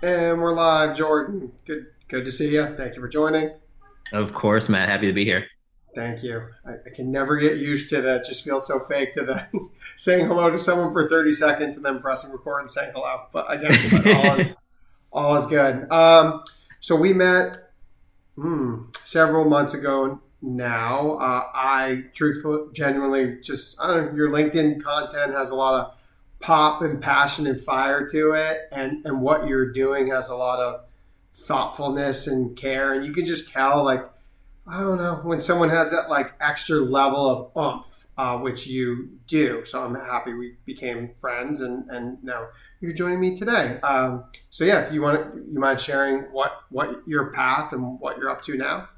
And we're live, Jordan. Good, good to see you. Thank you for joining. Of course, Matt. Happy to be here. Thank you. I, I can never get used to that. Just feels so fake to the saying hello to someone for thirty seconds and then pressing record and saying hello. But I guess all is all is good. Um, so we met hmm, several months ago now. Uh, I truthfully, genuinely, just I don't know. Your LinkedIn content has a lot of pop and passion and fire to it, and and what you're doing has a lot of thoughtfulness and care, and you can just tell like I don't know when someone has that like extra level of oomph, uh, which you do. So I'm happy we became friends, and and now you're joining me today. Um, so yeah, if you want, you mind sharing what what your path and what you're up to now?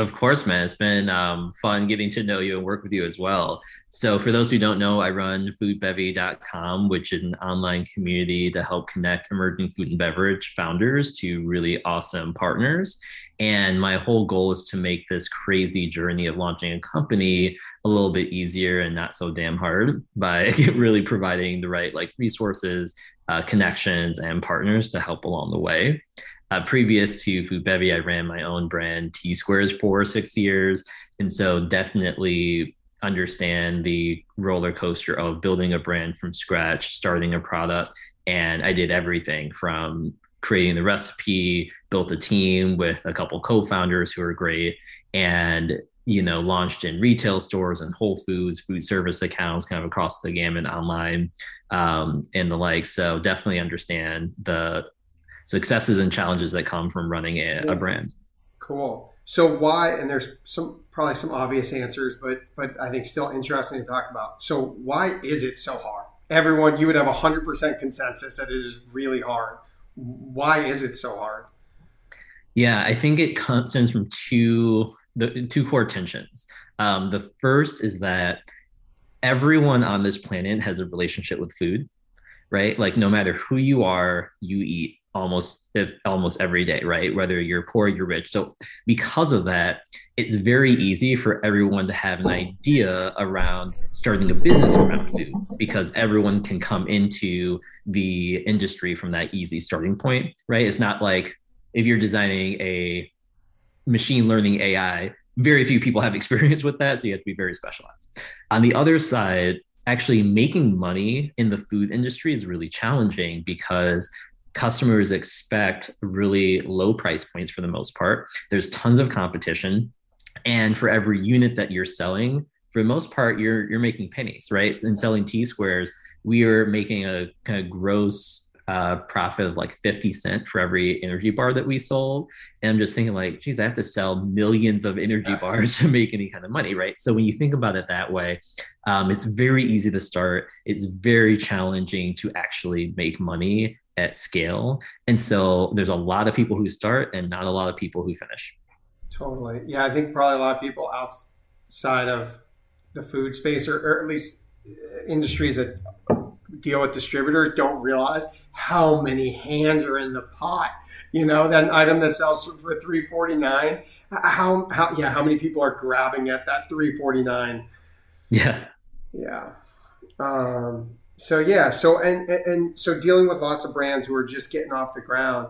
Of course, man. It's been um, fun getting to know you and work with you as well. So, for those who don't know, I run foodbevy.com, which is an online community to help connect emerging food and beverage founders to really awesome partners. And my whole goal is to make this crazy journey of launching a company a little bit easier and not so damn hard by really providing the right like resources, uh, connections, and partners to help along the way. Uh, previous to Food Bevy, I ran my own brand T Squares for six years. And so definitely understand the roller coaster of building a brand from scratch, starting a product. And I did everything from creating the recipe, built a team with a couple co-founders who are great, and you know, launched in retail stores and Whole Foods, food service accounts, kind of across the gamut online um, and the like. So definitely understand the successes and challenges that come from running a, yeah. a brand. Cool. So why? And there's some probably some obvious answers, but but I think still interesting to talk about. So why is it so hard? Everyone, you would have a hundred percent consensus that it is really hard. Why is it so hard? Yeah, I think it stems from two the two core tensions. Um, the first is that everyone on this planet has a relationship with food, right? Like no matter who you are, you eat almost if almost every day right? Whether you're poor you're rich. So because of that it's very easy for everyone to have an idea around starting a business around food because everyone can come into the industry from that easy starting point right? It's not like if you're designing a machine learning ai very few people have experience with that so you have to be very specialized. On the other side actually making money in the food industry is really challenging because customers expect really low price points for the most part. There's tons of competition. And for every unit that you're selling, for the most part, you're you're making pennies, right? And selling T squares, we are making a kind of gross uh, profit of like 50 cent for every energy bar that we sold. And I'm just thinking like, geez, I have to sell millions of energy bars to make any kind of money, right? So when you think about it that way, um, it's very easy to start. It's very challenging to actually make money at scale. And so there's a lot of people who start and not a lot of people who finish. Totally. Yeah, I think probably a lot of people outside of the food space or, or at least uh, industries that deal with distributors don't realize how many hands are in the pot. You know, that item that sells for 349, how how yeah, how many people are grabbing at that 349? Yeah. Yeah. Um so yeah, so and, and so dealing with lots of brands who are just getting off the ground.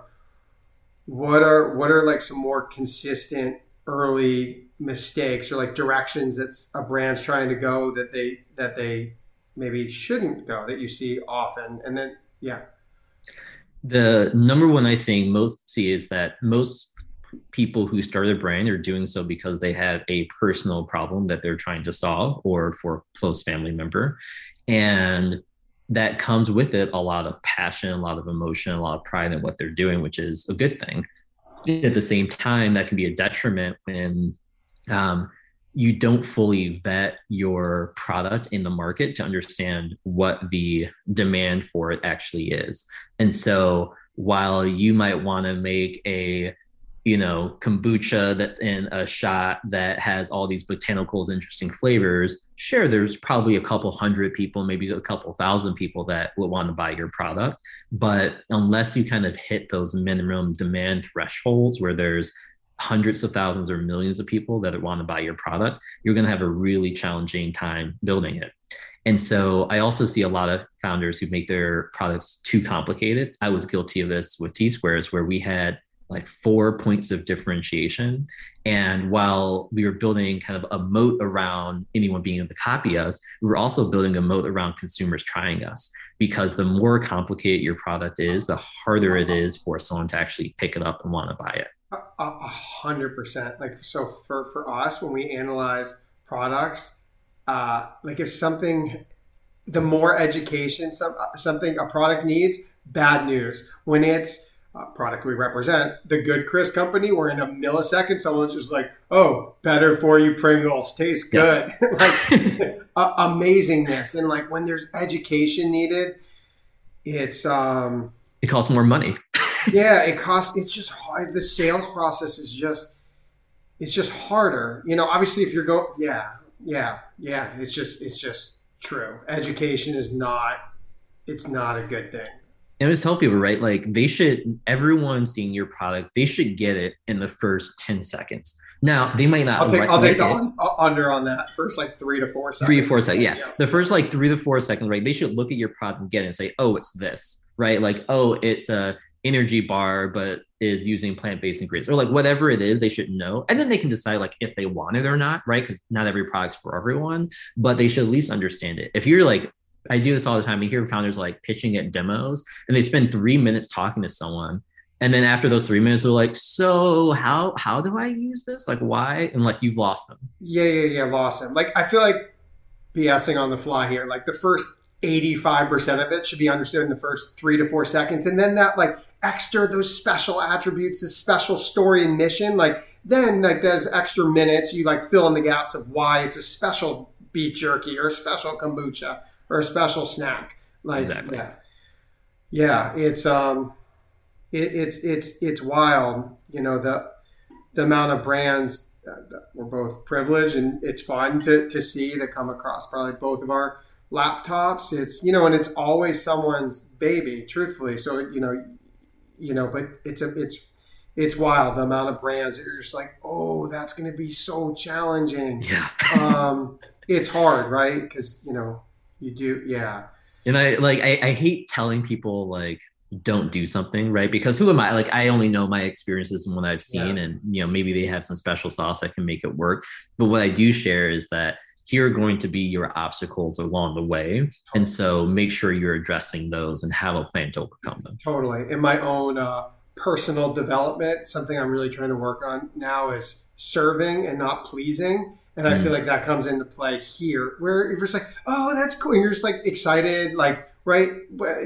What are what are like some more consistent early mistakes or like directions that a brand's trying to go that they that they maybe shouldn't go that you see often and then yeah the number one i think most see is that most people who start a brand are doing so because they have a personal problem that they're trying to solve or for a close family member and that comes with it a lot of passion, a lot of emotion, a lot of pride in what they're doing, which is a good thing. At the same time, that can be a detriment when um, you don't fully vet your product in the market to understand what the demand for it actually is. And so while you might want to make a you know, kombucha that's in a shot that has all these botanicals, interesting flavors, sure, there's probably a couple hundred people, maybe a couple thousand people that would want to buy your product. But unless you kind of hit those minimum demand thresholds where there's hundreds of thousands or millions of people that want to buy your product, you're going to have a really challenging time building it. And so I also see a lot of founders who make their products too complicated. I was guilty of this with T Squares, where we had like four points of differentiation. And while we were building kind of a moat around anyone being able to copy us, we were also building a moat around consumers trying us. Because the more complicated your product is, the harder it is for someone to actually pick it up and want to buy it. A hundred percent. Like so for for us when we analyze products, uh, like if something, the more education some something a product needs, bad news. When it's a product we represent, the Good Crisp company, where in a millisecond someone's just like, "Oh, better for you, Pringles, tastes good," yeah. like uh, amazingness. And like when there's education needed, it's um, it costs more money. yeah, it costs. It's just hard. The sales process is just it's just harder. You know, obviously, if you're going, yeah, yeah, yeah. It's just it's just true. Education is not it's not a good thing. And I just tell people, right? Like they should everyone seeing your product, they should get it in the first 10 seconds. Now they might not. I'll take, I'll take on, uh, under on that first like three to four seconds. Three to four seconds, yeah. yeah. The first like three to four seconds, right? They should look at your product and get it and say, "Oh, it's this," right? Like, "Oh, it's a energy bar, but is using plant-based ingredients or like whatever it is, they should know. And then they can decide like if they want it or not, right? Because not every product's for everyone, but they should at least understand it. If you're like, I do this all the time. You hear founders like pitching at demos and they spend three minutes talking to someone. And then after those three minutes, they're like, so how how do I use this? Like why? And like you've lost them. Yeah, yeah, yeah, lost them. Like I feel like BSing on the fly here. Like the first 85% of it should be understood in the first three to four seconds. And then that like extra those special attributes, this special story and mission, like then like those extra minutes you like fill in the gaps of why it's a special beef jerky or a special kombucha or a special snack. Like exactly. yeah, yeah, it's um, it, it's it's it's wild. You know the the amount of brands we're both privileged and it's fun to to see that come across probably both of our laptops. It's you know, and it's always someone's baby, truthfully. So you know, you know, but it's a it's it's wild the amount of brands that you're just like, oh, that's going to be so challenging. Yeah. um, it's hard, right? Because you know you do, yeah. And I like I, I hate telling people like don't do something right? Because who am i? Like i only know my experiences and what i've seen yeah. and you know maybe they have some special sauce that can make it work. But what i do share is that here are going to be your obstacles along the way. And so make sure you're addressing those and have a plan to overcome them. Totally. In my own uh, personal development something i'm really trying to work on now is serving and not pleasing and i mm. feel like that comes into play here where if you're just like oh that's cool and you're just like excited like right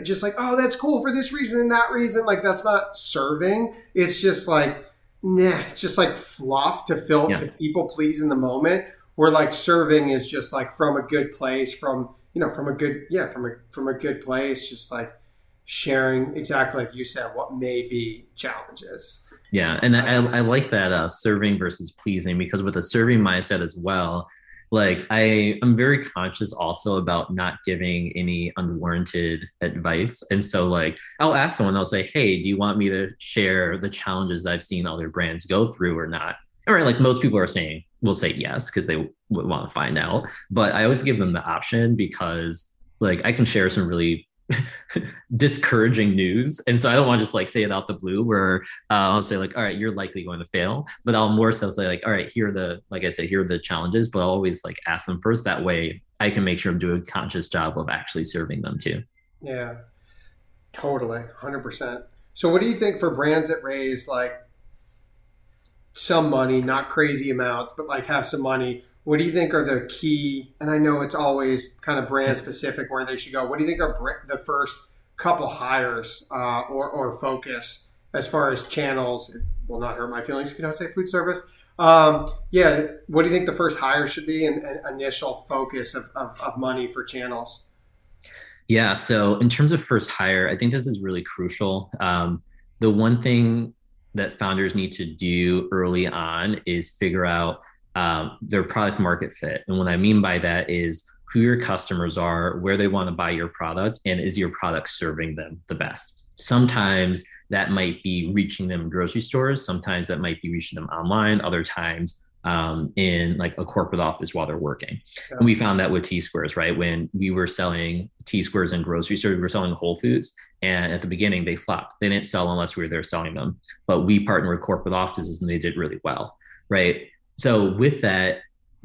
just like oh that's cool for this reason and that reason like that's not serving it's just like nah it's just like fluff to fill yeah. to people please in the moment where like serving is just like from a good place from you know from a good yeah from a from a good place just like sharing exactly like you said what may be challenges yeah and i, I like that uh, serving versus pleasing because with a serving mindset as well like i i'm very conscious also about not giving any unwarranted advice. And so like i'll ask someone i'll say hey do you want me to share the challenges that i've seen other brands go through or not? Or like most people are saying will say yes because they would want to find out. But i always give them the option because like i can share some really discouraging news. And so i don't want to just like say it out the blue where uh, i'll say like all right you're likely going to fail. But i'll more so say like all right here are the like i said here are the challenges but i'll always like ask them first. That way i can make sure i'm doing a conscious job of actually serving them too. Yeah. Totally. 100% so what do you think for brands that raise like some money, not crazy amounts, but like have some money. What do you think are the key? And I know it's always kind of brand specific where they should go. What do you think are the first couple hires uh, or, or focus as far as channels? It will not hurt my feelings if you don't say food service. Um, yeah, what do you think the first hire should be and, and initial focus of, of, of money for channels? Yeah, so in terms of first hire, I think this is really crucial. Um, the one thing that founders need to do early on is figure out um, their product market fit. And what I mean by that is who your customers are, where they want to buy your product, and is your product serving them the best? Sometimes that might be reaching them in grocery stores, sometimes that might be reaching them online, other times um, in like a corporate office while they're working. And we found that with T squares, right? When we were selling T squares in grocery stores, we were selling Whole Foods. And at the beginning, they flopped. They didn't sell unless we were there selling them. But we partnered with corporate offices and they did really well, right? So with that,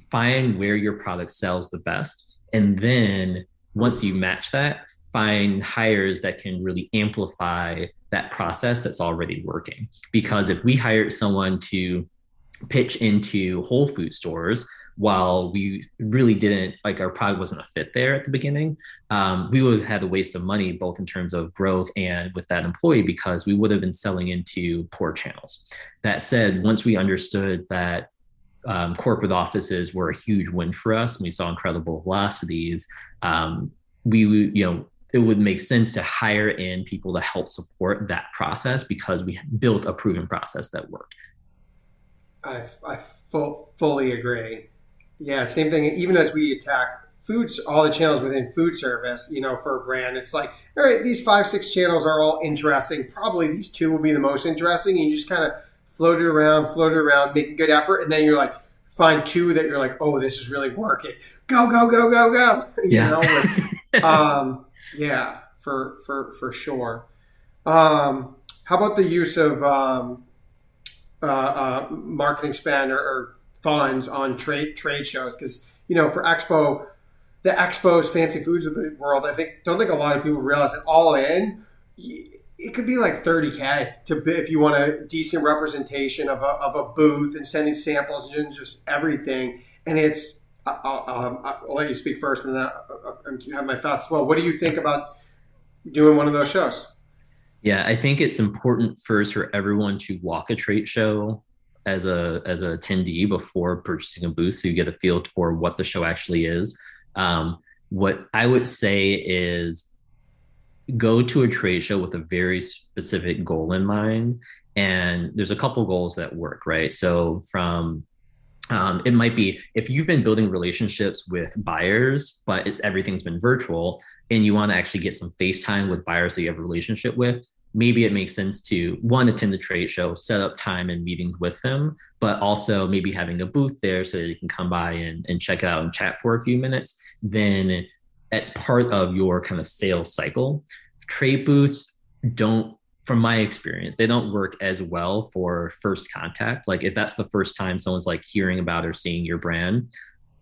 find where your product sells the best. And then once you match that, find hires that can really amplify that process that's already working. Because if we hired someone to pitch into Whole Food stores while we really didn't like our product wasn't a fit there at the beginning, um, we would have had a waste of money both in terms of growth and with that employee because we would have been selling into poor channels. That said, once we understood that um, corporate offices were a huge win for us and we saw incredible velocities, um, we you know it would make sense to hire in people to help support that process because we built a proven process that worked. I, I full, fully agree. Yeah, same thing. Even as we attack foods, all the channels within food service, you know, for a brand, it's like, all right, these five, six channels are all interesting. Probably these two will be the most interesting. And you just kind of float it around, float it around, make a good effort. And then you're like, find two that you're like, oh, this is really working. Go, go, go, go, go. You yeah. know, like, um, yeah, for, for, for sure. Um, how about the use of, um, uh, uh, marketing spend or, or, funds on trade trade shows because you know for expo the expos fancy foods of the world i think don't think a lot of people realize that all in it could be like 30k to if you want a decent representation of a, of a booth and sending samples and just everything. And it's I'll, I'll, I'll let you speak first and then i have my thoughts as well. What do you think about doing one of those shows? Yeah, I think it's important first for everyone to walk a trade show as a as a attendee before purchasing a booth, so you get a feel for what the show actually is. Um, what I would say is go to a trade show with a very specific goal in mind, and there's a couple goals that work, right? So from um, it might be if you've been building relationships with buyers, but it's everything's been virtual, and you want to actually get some FaceTime with buyers that you have a relationship with. Maybe it makes sense to one attend the trade show, set up time and meetings with them, but also maybe having a booth there so that you can come by and, and check it out and chat for a few minutes. Then that's part of your kind of sales cycle. Trade booths don't from my experience, they don't work as well for first contact. Like if that's the first time someone's like hearing about or seeing your brand,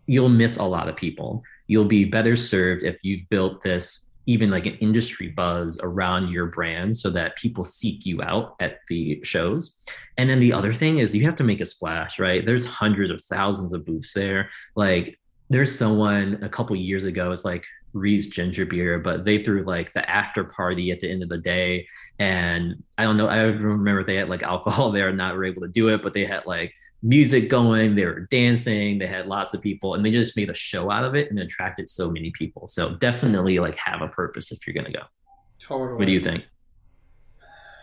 you'll miss a lot of people. You'll be better served if you've built this even like an industry buzz around your brand so that people seek you out at the shows. And then the other thing is you have to make a splash, right? There's hundreds of thousands of booths there. Like there's someone a couple years ago, it's like Reed's ginger beer, but they threw like the after party at the end of the day. And I don't know, I remember they had like alcohol there and not were able to do it, but they had like music going, they were dancing, they had lots of people, and they just made a show out of it and attracted so many people. So definitely like have a purpose if you're gonna go. Totally. What do you think?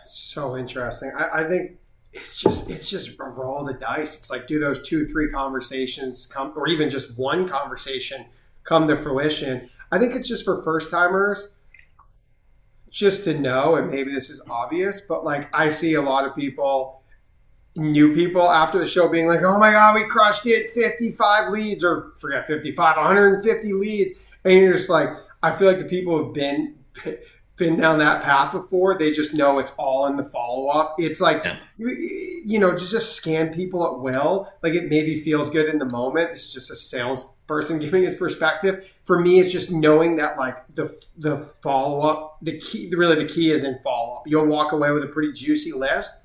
So interesting. I, I think it's just it's just roll the dice. It's like do those two, three conversations come or even just one conversation come to fruition. I think it's just for first timers just to know, and maybe this is obvious, but like I see a lot of people, new people after the show being like, oh my God, we crushed it 55 leads, or forget 55, 150 leads. And you're just like, I feel like the people have been been down that path before. They just know it's all in the follow up. It's like, yeah. you, you, know, to just scan people at will. Like it maybe feels good in the moment. It's just a salesperson giving his perspective. For me, it's just knowing that like the the follow up, the key, really the key is in follow up. You'll walk away with a pretty juicy list,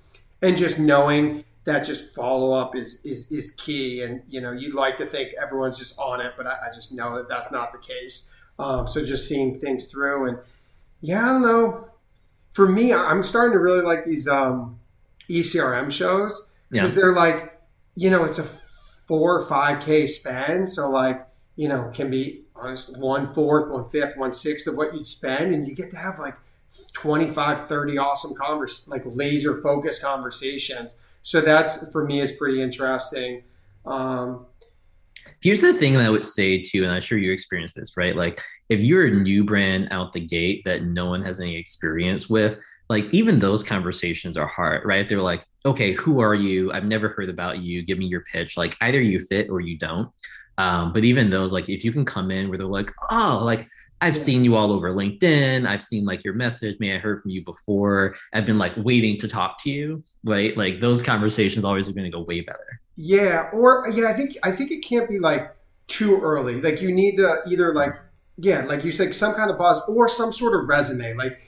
and just knowing that just follow up is is is key. And you know, you'd like to think everyone's just on it, but I, I just know that that's not the case. Um, so just seeing things through and yeah, I don't know. For me, I'm starting to really like these um, ECRM shows because yeah. they're like, you know, it's a four or five K spend. So like, you know, can be honest, one fourth, one fifth, one sixth of what you'd spend. And you get to have like 25, 30 awesome convers like laser focused conversations. So that's for me is pretty interesting. Um, Here's the thing that I would say too, and I'm sure you experienced this, right? Like if you're a new brand out the gate that no one has any experience with, like even those conversations are hard, right? They're like, okay, who are you? I've never heard about you. Give me your pitch. Like either you fit or you don't. Um, but even those, like if you can come in where they're like, oh, like I've yeah. seen you all over LinkedIn. I've seen like your message. May I heard from you before. I've been like waiting to talk to you. Right. Like those conversations always are going to go way better. Yeah. Or yeah, I think I think it can't be like too early. Like you need to either like yeah, like you said, some kind of buzz or some sort of resume. Like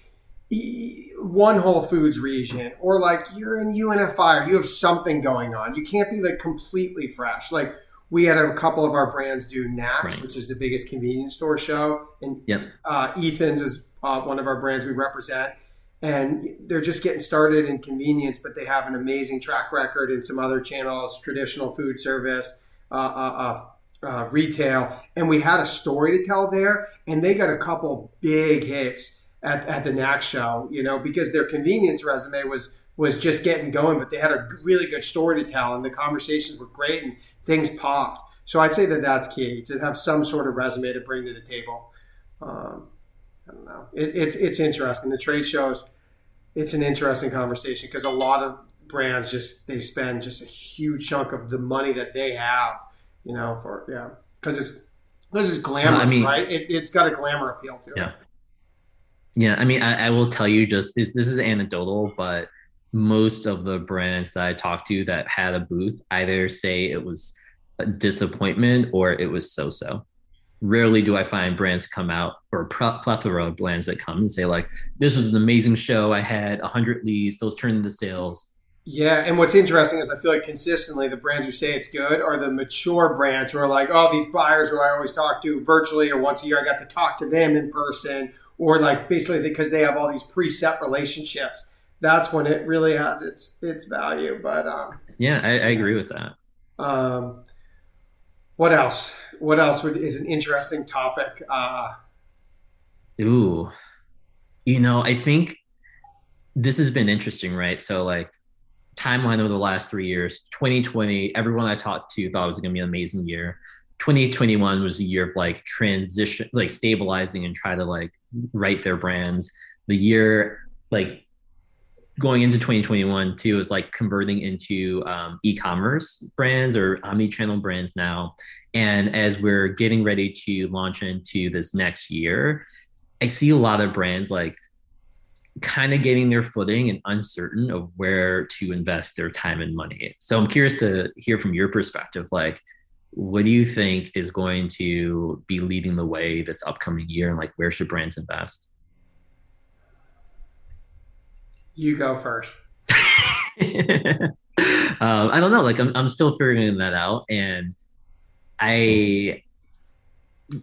one Whole Foods region, or like you're in UNFI, or you have something going on. You can't be like completely fresh. Like we had a couple of our brands do NACS, right. which is the biggest convenience store show, and yep. uh, Ethan's is uh, one of our brands we represent. And they're just getting started in convenience, but they have an amazing track record in some other channels, traditional food service, uh, uh, uh, uh retail. And we had a story to tell there, and they got a couple big hits at, at the NACS show, you know, because their convenience resume was was just getting going, but they had a really good story to tell, and the conversations were great, and things popped. So I'd say that that's key to have some sort of resume to bring to the table. Um, I don't know. It, it's it's interesting. The trade shows, it's an interesting conversation because a lot of brands just they spend just a huge chunk of the money that they have, you know, for yeah, because it's this is glamorous, I mean, right? It, has got a glamour appeal to it. Yeah. Yeah, I mean, I, I will tell you just this, this is anecdotal, but most of the brands that I talked to that had a booth either say it was a disappointment or it was so-so. Rarely do I find brands come out or plethora of brands that come and say like, "This was an amazing show. I had hundred leads. Those turned into sales." Yeah, and what's interesting is I feel like consistently the brands who say it's good are the mature brands who are like, "Oh, these buyers who I always talk to virtually or once a year, I got to talk to them in person." or like basically because they have all these preset relationships that's when it really has its its value but um, yeah I, I, agree with that. um, what else? What else would, is an interesting topic uh, ooh. You know i think this has been interesting right? So like timeline over the last three years 2020 everyone i talked to thought it was going to be an amazing year. 2021 was a year of like transition like stabilizing and try to like write their brands. The year like going into 2021 too is like converting into um, e-commerce brands or omni-channel brands now. And as we're getting ready to launch into this next year, I see a lot of brands like kind of getting their footing and uncertain of where to invest their time and money. So I'm curious to hear from your perspective, like what do you think is going to be leading the way this upcoming year and like where should brands invest you go first. Um, i don't know like I'm, I'm still figuring that out and i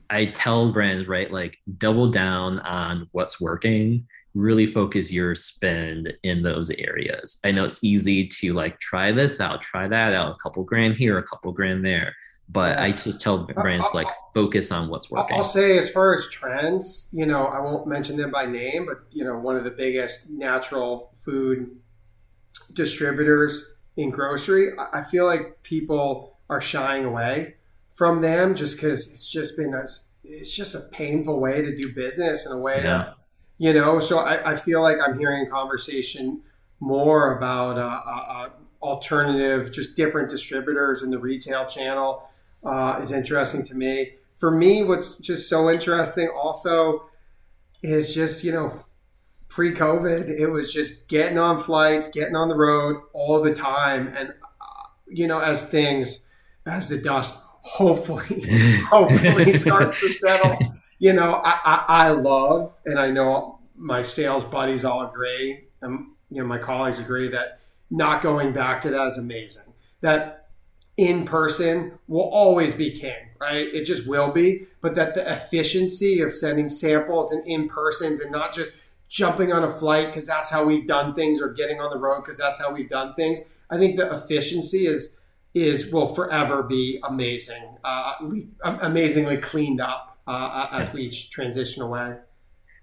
i tell brands right like double down on what's working really focus your spend in those areas. I know it's easy to like try this out try that out a couple grand here a couple grand there but I just tell brands like focus on what's working. I'll say as far as trends, you know, I won't mention them by name, but you know, one of the biggest natural food distributors in grocery, I feel like people are shying away from them just because it's just been a, it's just a painful way to do business in a way yeah. to, you know. So I, I, feel like I'm hearing conversation more about uh, uh, uh, alternative, just different distributors in the retail channel uh, is interesting to me. For me, what's just so interesting also is just, you know, pre COVID, it was just getting on flights, getting on the road all the time. And, uh, you know, as things, as the dust hopefully, hopefully starts to settle, you know, I, I, I, love, and I know my sales buddies all agree, and, you know, my colleagues agree that not going back to that is amazing. That in person will always be king, right? It just will be. But that the efficiency of sending samples and in persons and not just jumping on a flight because that's how we've done things or getting on the road because that's how we've done things. I think the efficiency is is will forever be amazing, uh, amazingly cleaned up uh, as we transition away.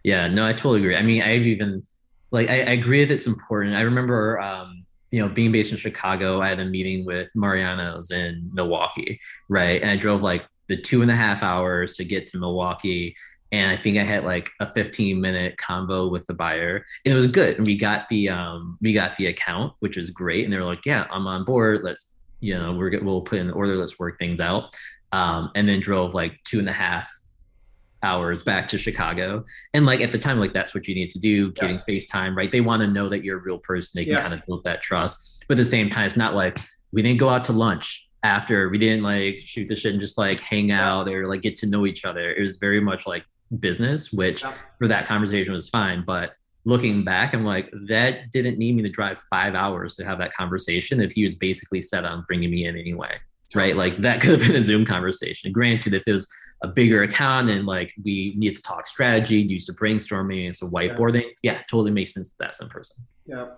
Yeah, no, I totally agree. I mean, I've even like I, I agree that it's important. I remember um, you know, being based in Chicago, I had a meeting with Mariano's in Milwaukee, right? And I drove like the two and a half hours to get to Milwaukee. and I think I had like a 15 minute combo with the buyer. It was good. And we got the um we got the account, which was great. And they were like, Yeah, I'm on board. Let's you know, we're we'll put in the order, let's work things out. Um, and then drove like two and a half hours back to Chicago. And like at the time, like that's what you need to do, getting yes. FaceTime, right? They want to know that you're a real person. They can yes. kind of build that trust. But at the same time, it's not like we didn't go out to lunch after. We didn't like shoot the shit and just like hang out or like get to know each other. It was very much like business, which yeah. for that conversation was fine. But looking back, I'm like, that didn't need me to drive five hours to have that conversation if he was basically set on bringing me in anyway. Right. Like that could have been a Zoom conversation. Granted, if it was a bigger account and like we need to talk strategy, do some brainstorming and some whiteboarding, yeah, yeah totally makes sense that that's in person. Yeah.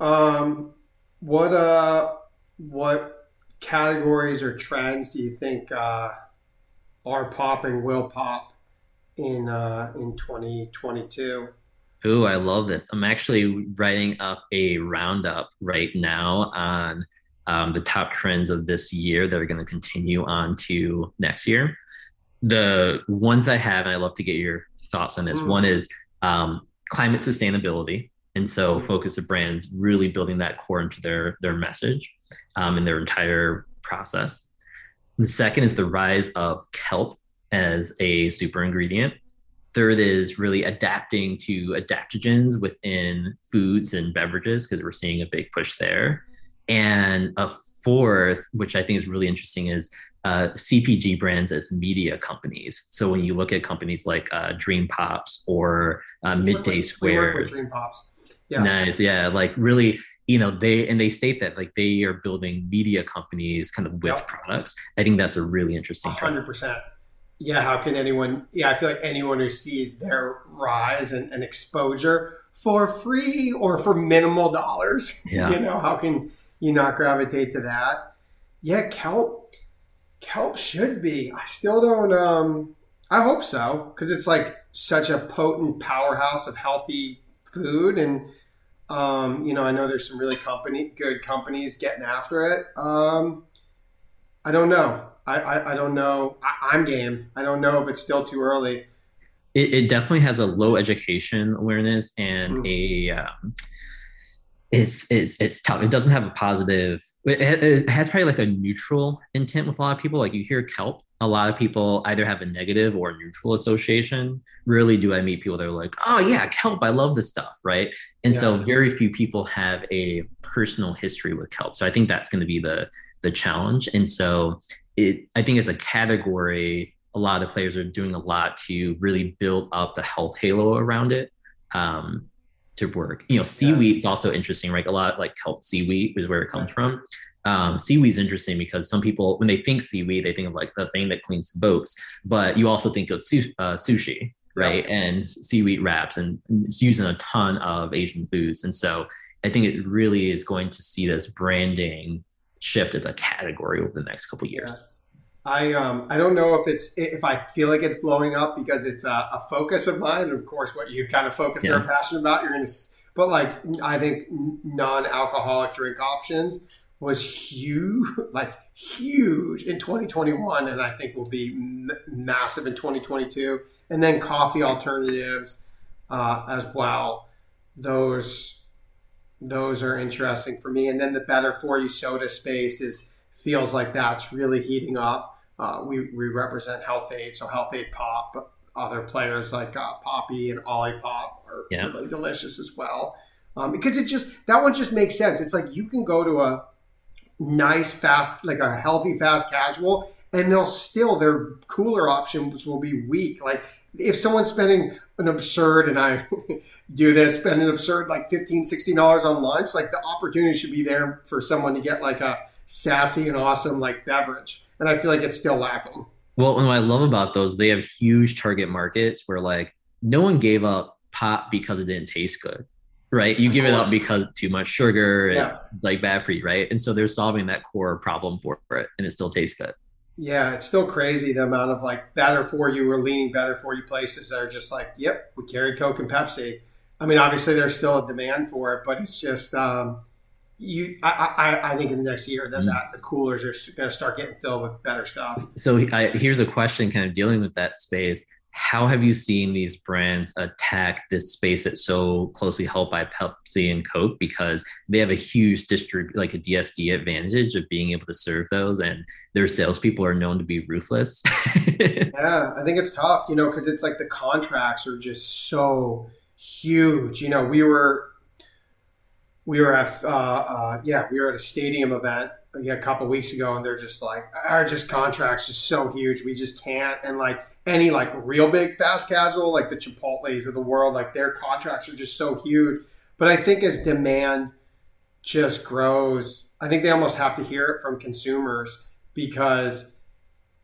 Um, what uh, what categories or trends do you think uh, are popping? Will pop in uh, in 2022? Oh, I love this. I'm actually writing up a roundup right now on um, the top trends of this year that are going to continue on to next year. The ones I have, and I love to get your thoughts on this. Mm. One is um, climate sustainability, and so mm. focus of brands really building that core into their their message um, in their entire process. The second is the rise of kelp as a super ingredient. Third is really adapting to adaptogens within foods and beverages because we're seeing a big push there. And a fourth, which I think is really interesting, is uh, CPG brands as media companies. So when you look at companies like uh, Dream Pops or uh, Midday Squares, Dream Pops, yeah, nice, yeah, like really you know they and they state that like they are building media companies kind of with yep. products. I think that's a really interesting 100% yeah how can anyone yeah i feel like anyone who sees their rise and, and exposure for free or for minimal dollars yeah. you know how can you not gravitate to that? Yeah kelp kelp should be i still don't um i hope so because it's like such a potent powerhouse of healthy food and um, you know, I know there's some really company good companies getting after it. Um, I don't know. I, I, I don't know. I, am game. I don't know if it's still too early. It, it definitely has a low education awareness and mm. a um, it's it's it's tough. It doesn't have a positive. It, it has probably like a neutral intent with a lot of people. Like you hear kelp, a lot of people either have a negative or neutral association. Rarely do I meet people that are like, oh, yeah, kelp, I love this stuff, right? And yeah. so very few people have a personal history with kelp. So I think that's going to be the the challenge. And so it, I think it's a category. A lot of the players are doing a lot to really build up the health halo around it. Um, to work. You know, seaweed is also interesting, right? A lot like kelp seaweed is where it comes from um, seaweed is interesting because some people, when they think seaweed, they think of like the thing that cleans the boats, but you also think of su- uh, sushi, right? Yeah. And seaweed wraps, and it's used in a ton of Asian foods. And so I think it really is going to see this branding shift as a category over the next couple years. I um I don't know if it's if I feel like it's blowing up because it's a, a focus of mine. And of course, what you kind of focus yeah. and are passionate about, you're going to. But like I think non-alcoholic drink options was huge, like huge in 2021, and I think will be m- massive in 2022. And then coffee alternatives uh, as well. Those those are interesting for me. And then the better for you soda space is feels like that's really heating up. Uh, we, we represent Health-Ade, so Health-Ade Pop. Other players like uh, Poppi and Olipop are yeah. really delicious as well. Um, because it just that one just makes sense. It's like you can go to a nice, fast, like a healthy, fast casual, and they'll still their cooler options will be weak. Like if someone's spending an absurd, and I do this, spend an absurd like $15, $16 on lunch, like the opportunity should be there for someone to get like a sassy and awesome like beverage, and I feel like it's still lacking. Well, and what I love about those, they have huge target markets where like no one gave up pop because it didn't taste good right? You of give course. it up because too much sugar and yeah. like bad for you, right? And so they're solving that core problem for it, and it still tastes good. Yeah, it's still crazy the amount of like better for you or leaning better for you places that are just like, yep, we carry Coke and Pepsi. I mean, obviously there's still a demand for it, but it's just um, you. I, I, I think in the next year that, mm. that the coolers are going to start getting filled with better stuff. So I, here's a question, kind of dealing with that space how have you seen these brands attack this space that's so closely held by Pepsi and Coke because they have a huge distrib like a DSD advantage of being able to serve those, and their salespeople are known to be ruthless. yeah, I think it's tough, you know, because it's like the contracts are just so huge. You know, we were we were at uh, uh, yeah we were at a stadium event yeah, a couple weeks ago, and they're just like our just contracts just so huge, we just can't. And like any like real big fast casual, like the Chipotle's of the world, like their contracts are just so huge. But I think as demand just grows, I think they almost have to hear it from consumers because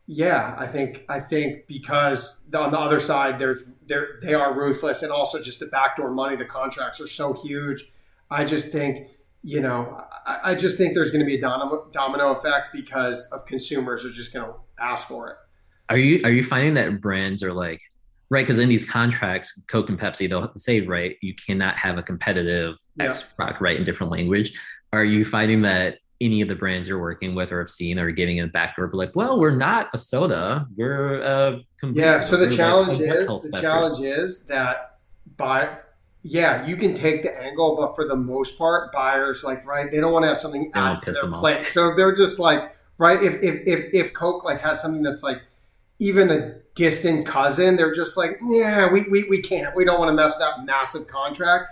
yeah, I think I think because on the other side there's there they are ruthless and also just the backdoor money, the contracts are so huge. I just think you know, I, I just think there's going to be a domino, domino effect because of consumers are just going to ask for it. Are you are you finding that brands are like right? Because in these contracts, Coke and Pepsi, they'll say right, you cannot have a competitive yeah. X product right in different language. Are you finding that any of the brands you're working with or have seen are getting a backdoor, like, well, we're not a soda, we're a yeah. So the challenge like is the challenge is that by yeah, you can take the angle, but for the most part, buyers like right, they don't want to have something out of their plate. So they're just like right. If, if if if Coke like has something that's like even a distant cousin, they're just like, yeah, we, we, we can't. We don't want to mess with that massive contract.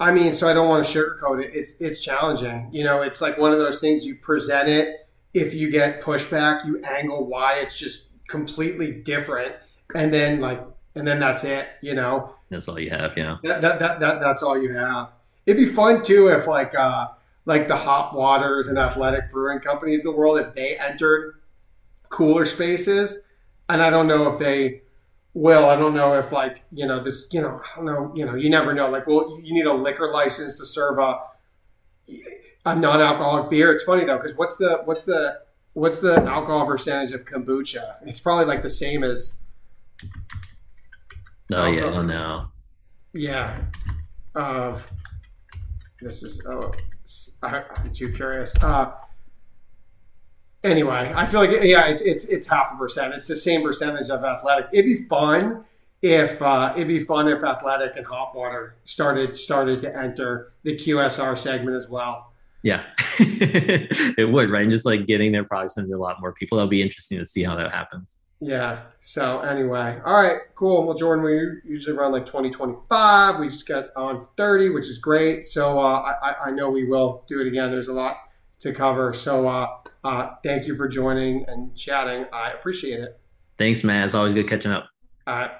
I mean, so I don't want to sugarcoat it. It's it's challenging. You know, it's like one of those things you present it. If you get pushback, you angle why it's just completely different, and then like, and then that's it. You know, that's all you have. Yeah, that that, that, that that's all you have. It'd be fun too if like uh like the hop waters and athletic brewing companies of the world if they entered cooler spaces and I don't know if they will. I don't know if like you know this. You know, I don't know. You know, you never know. Like, well, you need a liquor license to serve a a non-alcoholic beer. It's funny though because what's the what's the what's the alcohol percentage of kombucha? It's probably like the same as. Oh yeah, oh no. Yeah, of this is oh, I'm too curious. Uh, anyway, I feel like yeah, it's it's it's half a percent. It's the same percentage of athletic. It'd be fun if uh, it'd be fun if athletic and hop water started started to enter the QSR segment as well. Yeah, it would right, and just like getting their products into a lot more people. That'll be interesting to see how that happens. Yeah. So anyway, all right, cool. Well, Jordan, we usually run like 20, 25. We just got on 30, which is great. So uh, I, I know we will do it again. There's a lot to cover. So uh, uh, thank you for joining and chatting. I appreciate it. Thanks, man. It's always good catching up. All right.